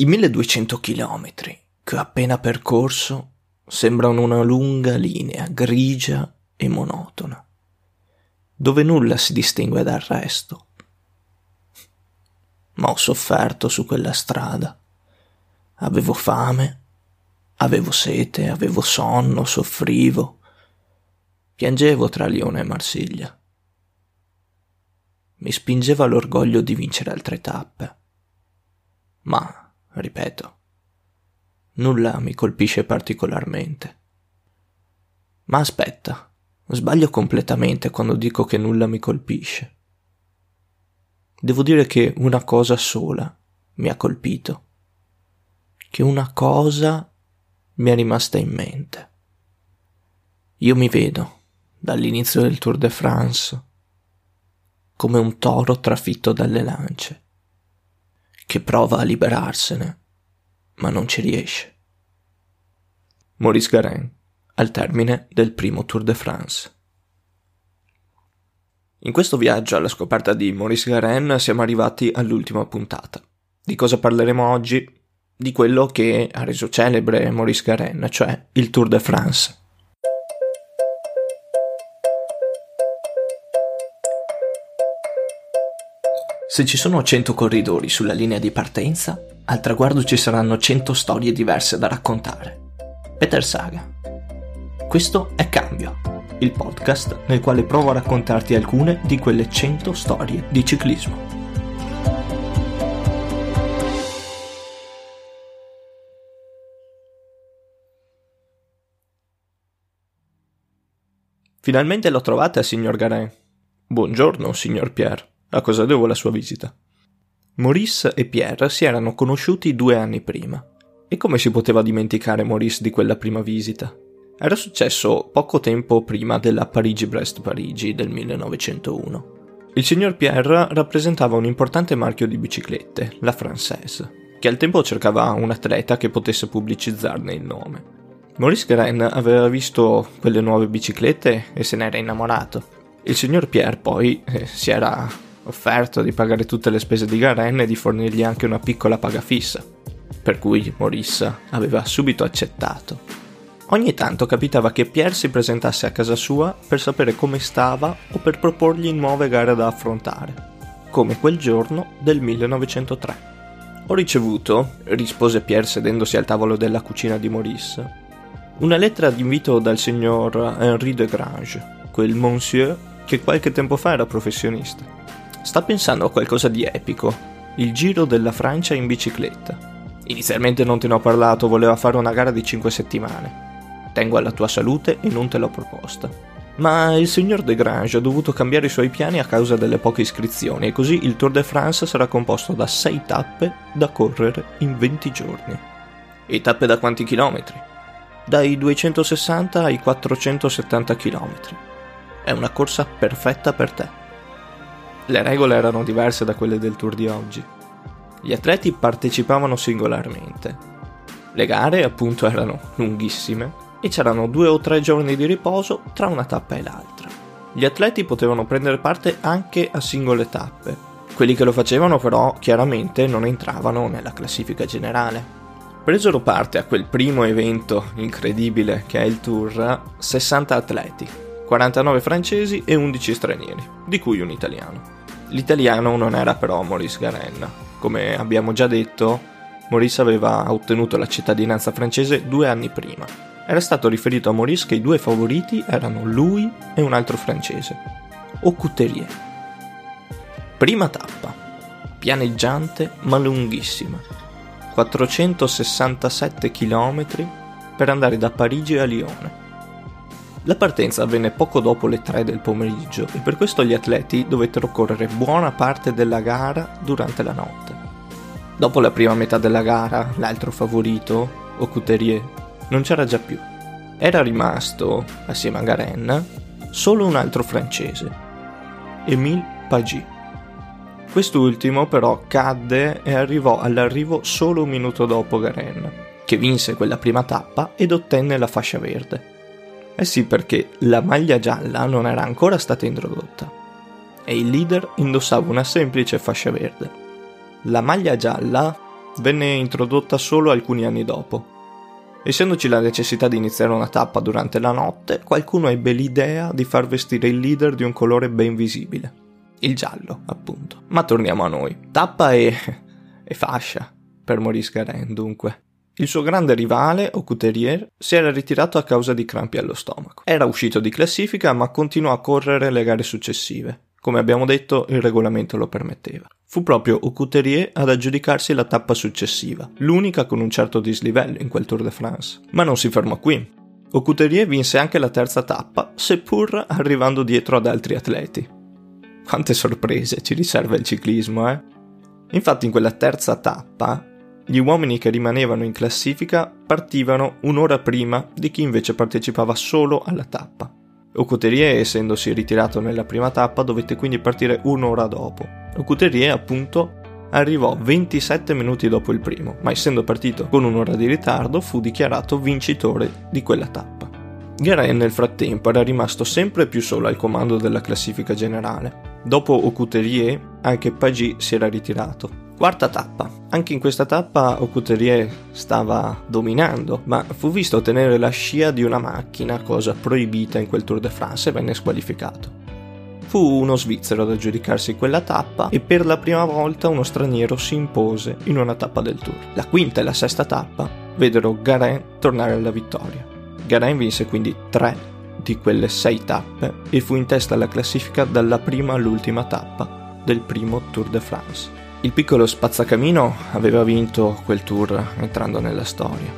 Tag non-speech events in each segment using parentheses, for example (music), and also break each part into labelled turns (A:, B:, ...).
A: I 1200 chilometri che ho appena percorso sembrano una lunga linea grigia e monotona, dove nulla si distingue dal resto. Ma ho sofferto su quella strada. Avevo fame, avevo sete, avevo sonno, soffrivo. Piangevo tra Lione e Marsiglia. Mi spingeva l'orgoglio di vincere altre tappe. Ma ripeto, nulla mi colpisce particolarmente. Ma aspetta, sbaglio completamente quando dico che nulla mi colpisce. Devo dire che una cosa sola mi ha colpito, che una cosa mi è rimasta in mente. Io mi vedo, dall'inizio del Tour de France, come un toro trafitto dalle lance che prova a liberarsene, ma non ci riesce. Maurice Garin, al termine del primo Tour de France. In questo viaggio alla scoperta di Maurice Garin siamo arrivati all'ultima puntata. Di cosa parleremo oggi? Di quello che ha reso celebre Maurice Garin, cioè il Tour de France. Se ci sono 100 corridori sulla linea di partenza, al traguardo ci saranno 100 storie diverse da raccontare. Peter Saga. Questo è Cambio, il podcast nel quale provo a raccontarti alcune di quelle 100 storie di ciclismo. Finalmente l'ho trovata, signor Garin. Buongiorno, signor Pierre. A cosa devo la sua visita? Maurice e Pierre si erano conosciuti due anni prima. E come si poteva dimenticare Maurice di quella prima visita? Era successo poco tempo prima della Parigi-Brest-Parigi del 1901. Il signor Pierre rappresentava un importante marchio di biciclette, la Française, che al tempo cercava un atleta che potesse pubblicizzarne il nome. Maurice Gren aveva visto quelle nuove biciclette e se n'era innamorato. Il signor Pierre poi eh, si era offerto di pagare tutte le spese di Garen e di fornirgli anche una piccola paga fissa, per cui Maurice aveva subito accettato. Ogni tanto capitava che Pierre si presentasse a casa sua per sapere come stava o per proporgli nuove gare da affrontare, come quel giorno del 1903. Ho ricevuto, rispose Pierre sedendosi al tavolo della cucina di Maurice, una lettera d'invito dal signor Henri de Grange, quel monsieur che qualche tempo fa era professionista. Sta pensando a qualcosa di epico, il Giro della Francia in bicicletta. Inizialmente non te ne ho parlato, voleva fare una gara di 5 settimane. Tengo alla tua salute e non te l'ho proposta. Ma il signor De Grange ha dovuto cambiare i suoi piani a causa delle poche iscrizioni e così il Tour de France sarà composto da 6 tappe da correre in 20 giorni. E tappe da quanti chilometri? Dai 260 ai 470 chilometri. È una corsa perfetta per te. Le regole erano diverse da quelle del tour di oggi. Gli atleti partecipavano singolarmente. Le gare appunto erano lunghissime e c'erano due o tre giorni di riposo tra una tappa e l'altra. Gli atleti potevano prendere parte anche a singole tappe. Quelli che lo facevano però chiaramente non entravano nella classifica generale. Presero parte a quel primo evento incredibile che è il Tour 60 atleti, 49 francesi e 11 stranieri, di cui un italiano. L'italiano non era però Maurice Garenna. Come abbiamo già detto, Maurice aveva ottenuto la cittadinanza francese due anni prima. Era stato riferito a Maurice che i due favoriti erano lui e un altro francese, Aucouturier. Prima tappa, pianeggiante ma lunghissima, 467 km per andare da Parigi a Lione la partenza avvenne poco dopo le 3 del pomeriggio e per questo gli atleti dovettero correre buona parte della gara durante la notte. Dopo la prima metà della gara, l'altro favorito, Aucouturier, non c'era già più. Era rimasto, assieme a Garen, solo un altro francese, Émile Pagy. Quest'ultimo però cadde e arrivò all'arrivo solo un minuto dopo Garen, che vinse quella prima tappa ed ottenne la fascia verde. Eh sì, perché la maglia gialla non era ancora stata introdotta e il leader indossava una semplice fascia verde. La maglia gialla venne introdotta solo alcuni anni dopo. Essendoci la necessità di iniziare una tappa durante la notte, qualcuno ebbe l'idea di far vestire il leader di un colore ben visibile. Il giallo, appunto. Ma torniamo a noi. Tappa e... (laughs) e fascia per Maurice Garin, dunque. Il suo grande rivale, Aucouturier, si era ritirato a causa di crampi allo stomaco. Era uscito di classifica ma continuò a correre le gare successive. Come abbiamo detto, il regolamento lo permetteva. Fu proprio Aucouturier ad aggiudicarsi la tappa successiva, l'unica con un certo dislivello in quel Tour de France. Ma non si fermò qui. Aucouturier vinse anche la terza tappa, seppur arrivando dietro ad altri atleti. Quante sorprese ci riserva il ciclismo, eh? Infatti in quella terza tappa gli uomini che rimanevano in classifica partivano un'ora prima di chi invece partecipava solo alla tappa. Ocuterier, essendosi ritirato nella prima tappa, dovette quindi partire un'ora dopo. Ocuterier, appunto, arrivò 27 minuti dopo il primo, ma essendo partito con un'ora di ritardo fu dichiarato vincitore di quella tappa. Guerin nel frattempo era rimasto sempre più solo al comando della classifica generale. Dopo Ocuterier, anche Paggi si era ritirato, Quarta tappa. Anche in questa tappa Aucouturier stava dominando, ma fu visto ottenere la scia di una macchina, cosa proibita in quel Tour de France e venne squalificato. Fu uno svizzero ad aggiudicarsi quella tappa e per la prima volta uno straniero si impose in una tappa del Tour. La quinta e la sesta tappa videro Garin tornare alla vittoria. Garin vinse quindi tre di quelle sei tappe e fu in testa alla classifica dalla prima all'ultima tappa del primo Tour de France. Il piccolo spazzacamino aveva vinto quel tour entrando nella storia.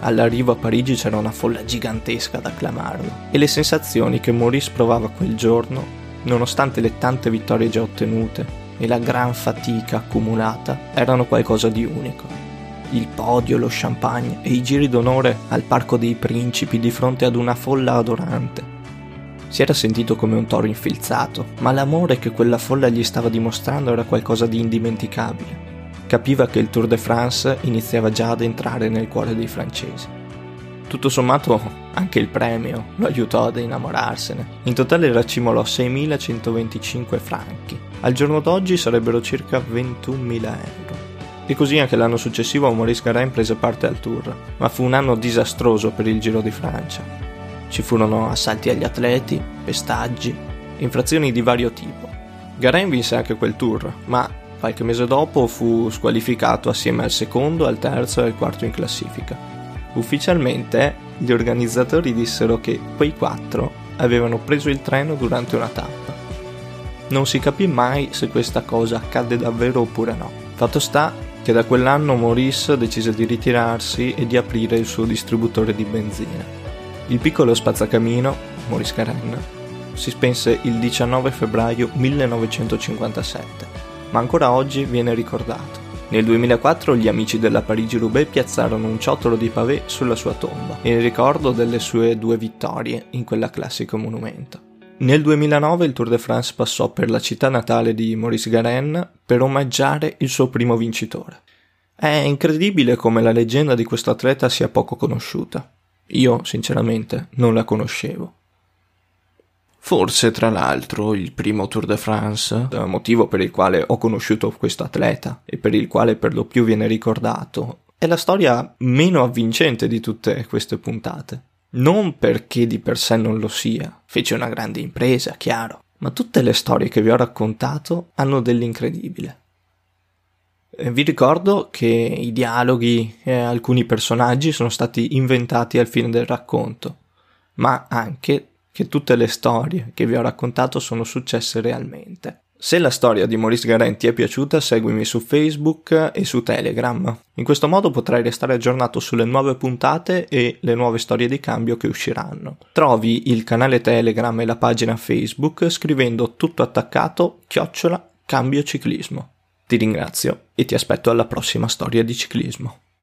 A: All'arrivo a Parigi c'era una folla gigantesca ad acclamarlo e le sensazioni che Maurice provava quel giorno, nonostante le tante vittorie già ottenute e la gran fatica accumulata, erano qualcosa di unico. Il podio, lo champagne e i giri d'onore al Parco dei Principi di fronte ad una folla adorante si era sentito come un toro infilzato, ma l'amore che quella folla gli stava dimostrando era qualcosa di indimenticabile. Capiva che il Tour de France iniziava già ad entrare nel cuore dei francesi. Tutto sommato anche il premio lo aiutò ad innamorarsene. In totale racimolò 6.125 franchi. Al giorno d'oggi sarebbero circa 21.000 euro. E così anche l'anno successivo Maurice Garin prese parte al Tour, ma fu un anno disastroso per il Giro di Francia. Ci furono assalti agli atleti, pestaggi, infrazioni di vario tipo. Garin vinse anche quel tour, ma qualche mese dopo fu squalificato assieme al secondo, al terzo e al quarto in classifica. Ufficialmente gli organizzatori dissero che quei quattro avevano preso il treno durante una tappa. Non si capì mai se questa cosa accadde davvero oppure no. Fatto sta che da quell'anno Maurice decise di ritirarsi e di aprire il suo distributore di benzina. Il piccolo spazzacamino, Maurice Carène, si spense il 19 febbraio 1957, ma ancora oggi viene ricordato. Nel 2004 gli amici della Parigi-Roubaix piazzarono un ciottolo di pavé sulla sua tomba, in ricordo delle sue due vittorie in quella classico monumento. Nel 2009 il Tour de France passò per la città natale di Maurice Garen per omaggiare il suo primo vincitore. È incredibile come la leggenda di questo atleta sia poco conosciuta. Io, sinceramente, non la conoscevo. Forse, tra l'altro, il primo Tour de France, motivo per il quale ho conosciuto questo atleta e per il quale per lo più viene ricordato, è la storia meno avvincente di tutte queste puntate. Non perché di per sé non lo sia, fece una grande impresa, chiaro, ma tutte le storie che vi ho raccontato hanno dell'incredibile. Eh, vi ricordo che i dialoghi e alcuni personaggi sono stati inventati al fine del racconto, ma anche che tutte le storie che vi ho raccontato sono successe realmente. Se la storia di Maurice Garin ti è piaciuta, seguimi su Facebook e su Telegram. In questo modo potrai restare aggiornato sulle nuove puntate e le nuove storie di cambio che usciranno. Trovi il canale Telegram e la pagina Facebook scrivendo tutto attaccato chiocciola cambio ciclismo. Ti ringrazio e ti aspetto alla prossima storia di ciclismo.